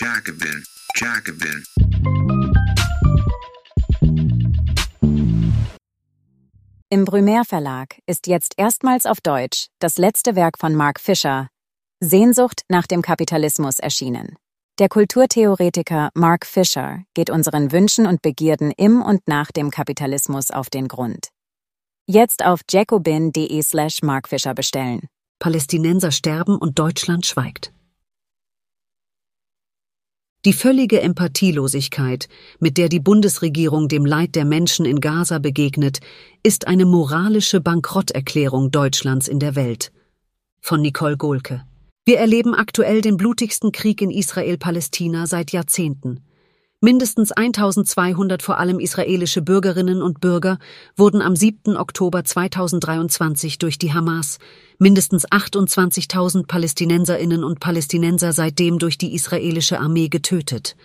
Jacobin, Jacobin. Im Brumaire Verlag ist jetzt erstmals auf Deutsch das letzte Werk von Mark Fisher, Sehnsucht nach dem Kapitalismus, erschienen. Der Kulturtheoretiker Mark Fisher geht unseren Wünschen und Begierden im und nach dem Kapitalismus auf den Grund. Jetzt auf jacobin.de slash markfisher bestellen. Palästinenser sterben und Deutschland schweigt. Die völlige Empathielosigkeit, mit der die Bundesregierung dem Leid der Menschen in Gaza begegnet, ist eine moralische Bankrotterklärung Deutschlands in der Welt. Von Nicole Gohlke. Wir erleben aktuell den blutigsten Krieg in Israel-Palästina seit Jahrzehnten. Mindestens 1200 vor allem israelische Bürgerinnen und Bürger wurden am 7. Oktober 2023 durch die Hamas, mindestens 28.000 Palästinenserinnen und Palästinenser seitdem durch die israelische Armee getötet.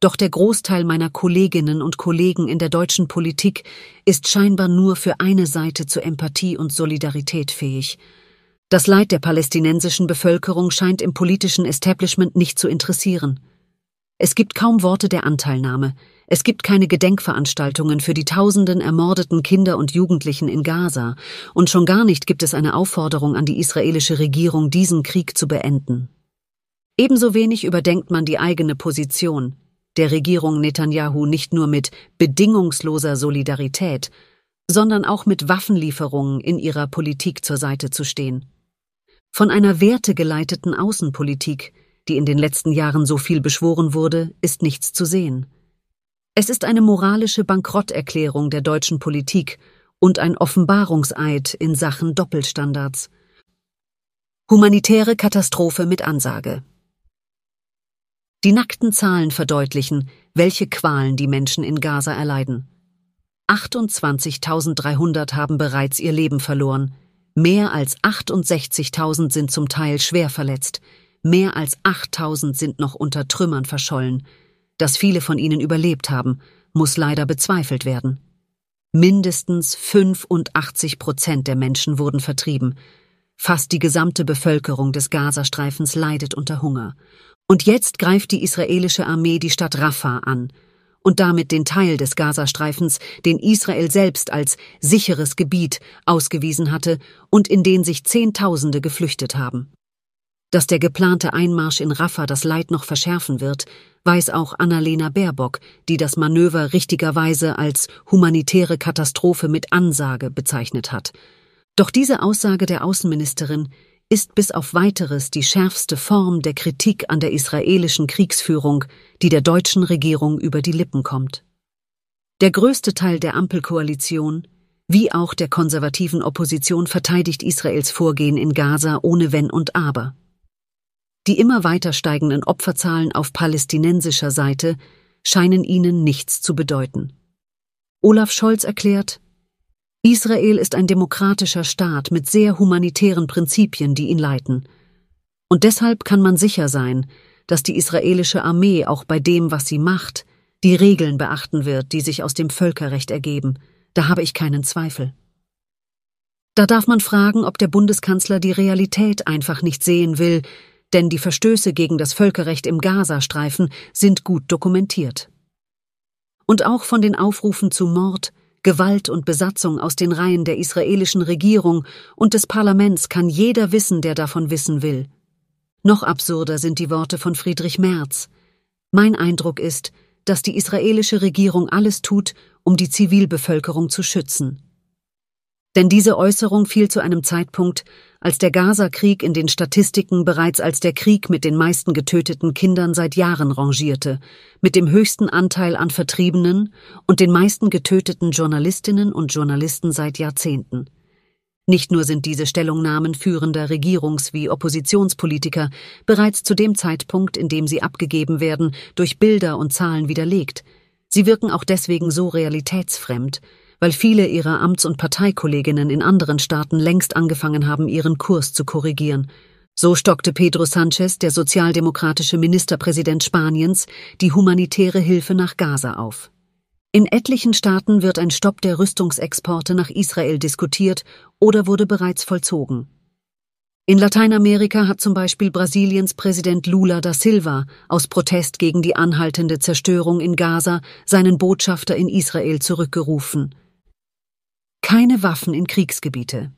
Doch der Großteil meiner Kolleginnen und Kollegen in der deutschen Politik ist scheinbar nur für eine Seite zur Empathie und Solidarität fähig. Das Leid der palästinensischen Bevölkerung scheint im politischen Establishment nicht zu interessieren. Es gibt kaum Worte der Anteilnahme. Es gibt keine Gedenkveranstaltungen für die tausenden ermordeten Kinder und Jugendlichen in Gaza. Und schon gar nicht gibt es eine Aufforderung an die israelische Regierung, diesen Krieg zu beenden. Ebenso wenig überdenkt man die eigene Position, der Regierung Netanyahu nicht nur mit bedingungsloser Solidarität, sondern auch mit Waffenlieferungen in ihrer Politik zur Seite zu stehen. Von einer wertegeleiteten Außenpolitik, die in den letzten Jahren so viel beschworen wurde, ist nichts zu sehen. Es ist eine moralische Bankrotterklärung der deutschen Politik und ein Offenbarungseid in Sachen Doppelstandards. Humanitäre Katastrophe mit Ansage. Die nackten Zahlen verdeutlichen, welche Qualen die Menschen in Gaza erleiden. 28.300 haben bereits ihr Leben verloren, mehr als 68.000 sind zum Teil schwer verletzt, Mehr als 8000 sind noch unter Trümmern verschollen. Dass viele von ihnen überlebt haben, muss leider bezweifelt werden. Mindestens 85 Prozent der Menschen wurden vertrieben. Fast die gesamte Bevölkerung des Gazastreifens leidet unter Hunger. Und jetzt greift die israelische Armee die Stadt Rafah an und damit den Teil des Gazastreifens, den Israel selbst als sicheres Gebiet ausgewiesen hatte und in den sich Zehntausende geflüchtet haben. Dass der geplante Einmarsch in Rafah das Leid noch verschärfen wird, weiß auch Annalena Baerbock, die das Manöver richtigerweise als humanitäre Katastrophe mit Ansage bezeichnet hat. Doch diese Aussage der Außenministerin ist bis auf weiteres die schärfste Form der Kritik an der israelischen Kriegsführung, die der deutschen Regierung über die Lippen kommt. Der größte Teil der Ampelkoalition, wie auch der konservativen Opposition verteidigt Israels Vorgehen in Gaza ohne Wenn und Aber. Die immer weiter steigenden Opferzahlen auf palästinensischer Seite scheinen ihnen nichts zu bedeuten. Olaf Scholz erklärt, Israel ist ein demokratischer Staat mit sehr humanitären Prinzipien, die ihn leiten. Und deshalb kann man sicher sein, dass die israelische Armee auch bei dem, was sie macht, die Regeln beachten wird, die sich aus dem Völkerrecht ergeben. Da habe ich keinen Zweifel. Da darf man fragen, ob der Bundeskanzler die Realität einfach nicht sehen will, denn die Verstöße gegen das Völkerrecht im Gazastreifen sind gut dokumentiert. Und auch von den Aufrufen zu Mord, Gewalt und Besatzung aus den Reihen der israelischen Regierung und des Parlaments kann jeder wissen, der davon wissen will. Noch absurder sind die Worte von Friedrich Merz. Mein Eindruck ist, dass die israelische Regierung alles tut, um die Zivilbevölkerung zu schützen. Denn diese Äußerung fiel zu einem Zeitpunkt, als der Gaza-Krieg in den Statistiken bereits als der Krieg mit den meisten getöteten Kindern seit Jahren rangierte, mit dem höchsten Anteil an Vertriebenen und den meisten getöteten Journalistinnen und Journalisten seit Jahrzehnten. Nicht nur sind diese Stellungnahmen führender Regierungs- wie Oppositionspolitiker bereits zu dem Zeitpunkt, in dem sie abgegeben werden, durch Bilder und Zahlen widerlegt, sie wirken auch deswegen so realitätsfremd, weil viele ihrer Amts- und Parteikolleginnen in anderen Staaten längst angefangen haben, ihren Kurs zu korrigieren. So stockte Pedro Sanchez, der sozialdemokratische Ministerpräsident Spaniens, die humanitäre Hilfe nach Gaza auf. In etlichen Staaten wird ein Stopp der Rüstungsexporte nach Israel diskutiert oder wurde bereits vollzogen. In Lateinamerika hat zum Beispiel Brasiliens Präsident Lula da Silva aus Protest gegen die anhaltende Zerstörung in Gaza seinen Botschafter in Israel zurückgerufen. Keine Waffen in Kriegsgebiete.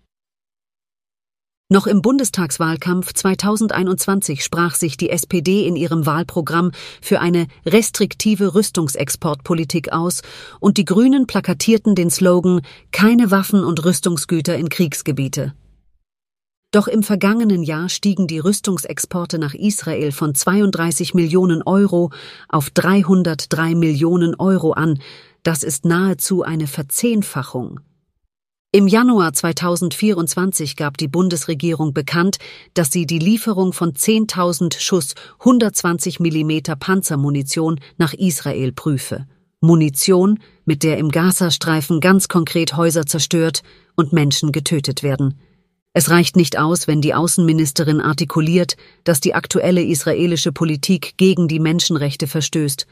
Noch im Bundestagswahlkampf 2021 sprach sich die SPD in ihrem Wahlprogramm für eine restriktive Rüstungsexportpolitik aus und die Grünen plakatierten den Slogan Keine Waffen und Rüstungsgüter in Kriegsgebiete. Doch im vergangenen Jahr stiegen die Rüstungsexporte nach Israel von 32 Millionen Euro auf 303 Millionen Euro an. Das ist nahezu eine Verzehnfachung. Im Januar 2024 gab die Bundesregierung bekannt, dass sie die Lieferung von 10.000 Schuss 120 mm Panzermunition nach Israel prüfe. Munition, mit der im Gazastreifen ganz konkret Häuser zerstört und Menschen getötet werden. Es reicht nicht aus, wenn die Außenministerin artikuliert, dass die aktuelle israelische Politik gegen die Menschenrechte verstößt.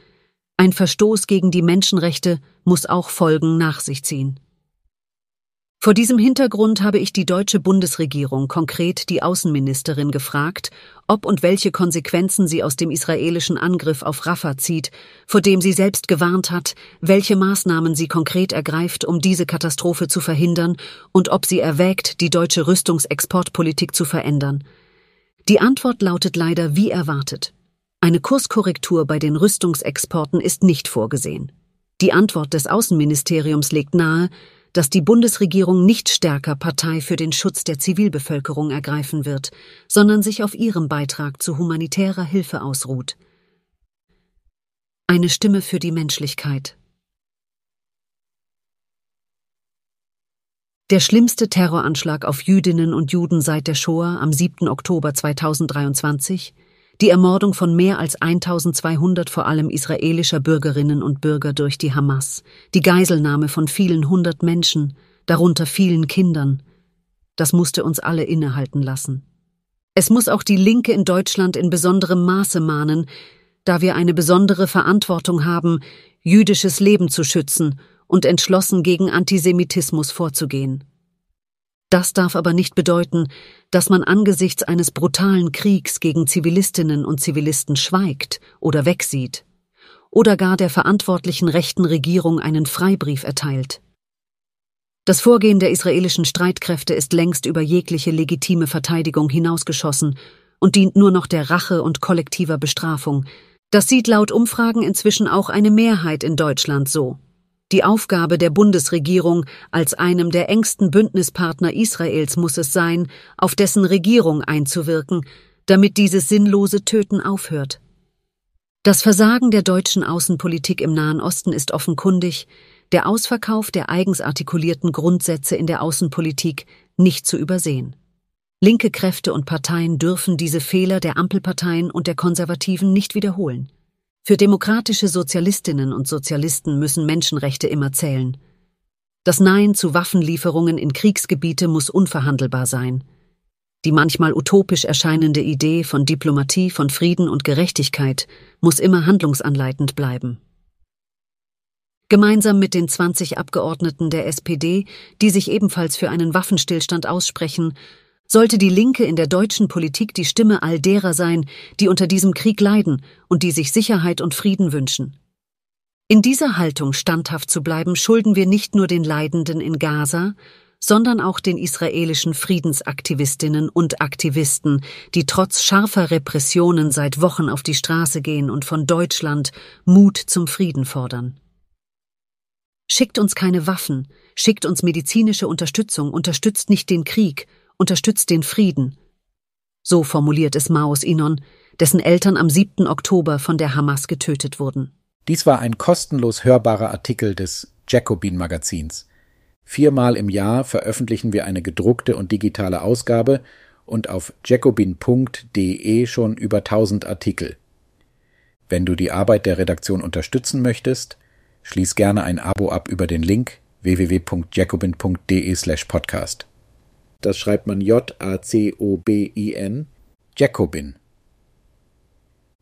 Ein Verstoß gegen die Menschenrechte muss auch Folgen nach sich ziehen. Vor diesem Hintergrund habe ich die deutsche Bundesregierung, konkret die Außenministerin, gefragt, ob und welche Konsequenzen sie aus dem israelischen Angriff auf Rafah zieht, vor dem sie selbst gewarnt hat, welche Maßnahmen sie konkret ergreift, um diese Katastrophe zu verhindern und ob sie erwägt, die deutsche Rüstungsexportpolitik zu verändern. Die Antwort lautet leider wie erwartet. Eine Kurskorrektur bei den Rüstungsexporten ist nicht vorgesehen. Die Antwort des Außenministeriums legt nahe, dass die Bundesregierung nicht stärker Partei für den Schutz der Zivilbevölkerung ergreifen wird, sondern sich auf ihrem Beitrag zu humanitärer Hilfe ausruht. Eine Stimme für die Menschlichkeit. Der schlimmste Terroranschlag auf Jüdinnen und Juden seit der Shoah am 7. Oktober 2023 die Ermordung von mehr als 1200 vor allem israelischer Bürgerinnen und Bürger durch die Hamas, die Geiselnahme von vielen hundert Menschen, darunter vielen Kindern, das musste uns alle innehalten lassen. Es muss auch die Linke in Deutschland in besonderem Maße mahnen, da wir eine besondere Verantwortung haben, jüdisches Leben zu schützen und entschlossen gegen Antisemitismus vorzugehen. Das darf aber nicht bedeuten, dass man angesichts eines brutalen Kriegs gegen Zivilistinnen und Zivilisten schweigt oder wegsieht oder gar der verantwortlichen rechten Regierung einen Freibrief erteilt. Das Vorgehen der israelischen Streitkräfte ist längst über jegliche legitime Verteidigung hinausgeschossen und dient nur noch der Rache und kollektiver Bestrafung. Das sieht laut Umfragen inzwischen auch eine Mehrheit in Deutschland so. Die Aufgabe der Bundesregierung als einem der engsten Bündnispartner Israels muss es sein, auf dessen Regierung einzuwirken, damit dieses sinnlose Töten aufhört. Das Versagen der deutschen Außenpolitik im Nahen Osten ist offenkundig, der Ausverkauf der eigens artikulierten Grundsätze in der Außenpolitik nicht zu übersehen. Linke Kräfte und Parteien dürfen diese Fehler der Ampelparteien und der Konservativen nicht wiederholen. Für demokratische Sozialistinnen und Sozialisten müssen Menschenrechte immer zählen. Das Nein zu Waffenlieferungen in Kriegsgebiete muss unverhandelbar sein. Die manchmal utopisch erscheinende Idee von Diplomatie, von Frieden und Gerechtigkeit muss immer handlungsanleitend bleiben. Gemeinsam mit den 20 Abgeordneten der SPD, die sich ebenfalls für einen Waffenstillstand aussprechen, sollte die Linke in der deutschen Politik die Stimme all derer sein, die unter diesem Krieg leiden und die sich Sicherheit und Frieden wünschen. In dieser Haltung standhaft zu bleiben, schulden wir nicht nur den Leidenden in Gaza, sondern auch den israelischen Friedensaktivistinnen und Aktivisten, die trotz scharfer Repressionen seit Wochen auf die Straße gehen und von Deutschland Mut zum Frieden fordern. Schickt uns keine Waffen, schickt uns medizinische Unterstützung, unterstützt nicht den Krieg, unterstützt den Frieden. So formuliert es Maos Inon, dessen Eltern am 7. Oktober von der Hamas getötet wurden. Dies war ein kostenlos hörbarer Artikel des Jacobin Magazins. Viermal im Jahr veröffentlichen wir eine gedruckte und digitale Ausgabe und auf jacobin.de schon über 1000 Artikel. Wenn du die Arbeit der Redaktion unterstützen möchtest, schließ gerne ein Abo ab über den Link www.jacobin.de/podcast. Das schreibt man J-A-C-O-B-I-N, Jacobin.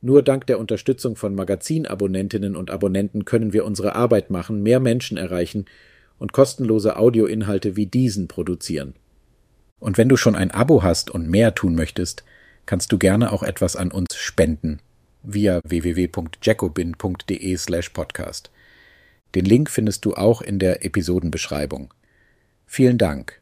Nur dank der Unterstützung von Magazinabonnentinnen und Abonnenten können wir unsere Arbeit machen, mehr Menschen erreichen und kostenlose Audioinhalte wie diesen produzieren. Und wenn du schon ein Abo hast und mehr tun möchtest, kannst du gerne auch etwas an uns spenden via www.jacobin.de slash podcast. Den Link findest du auch in der Episodenbeschreibung. Vielen Dank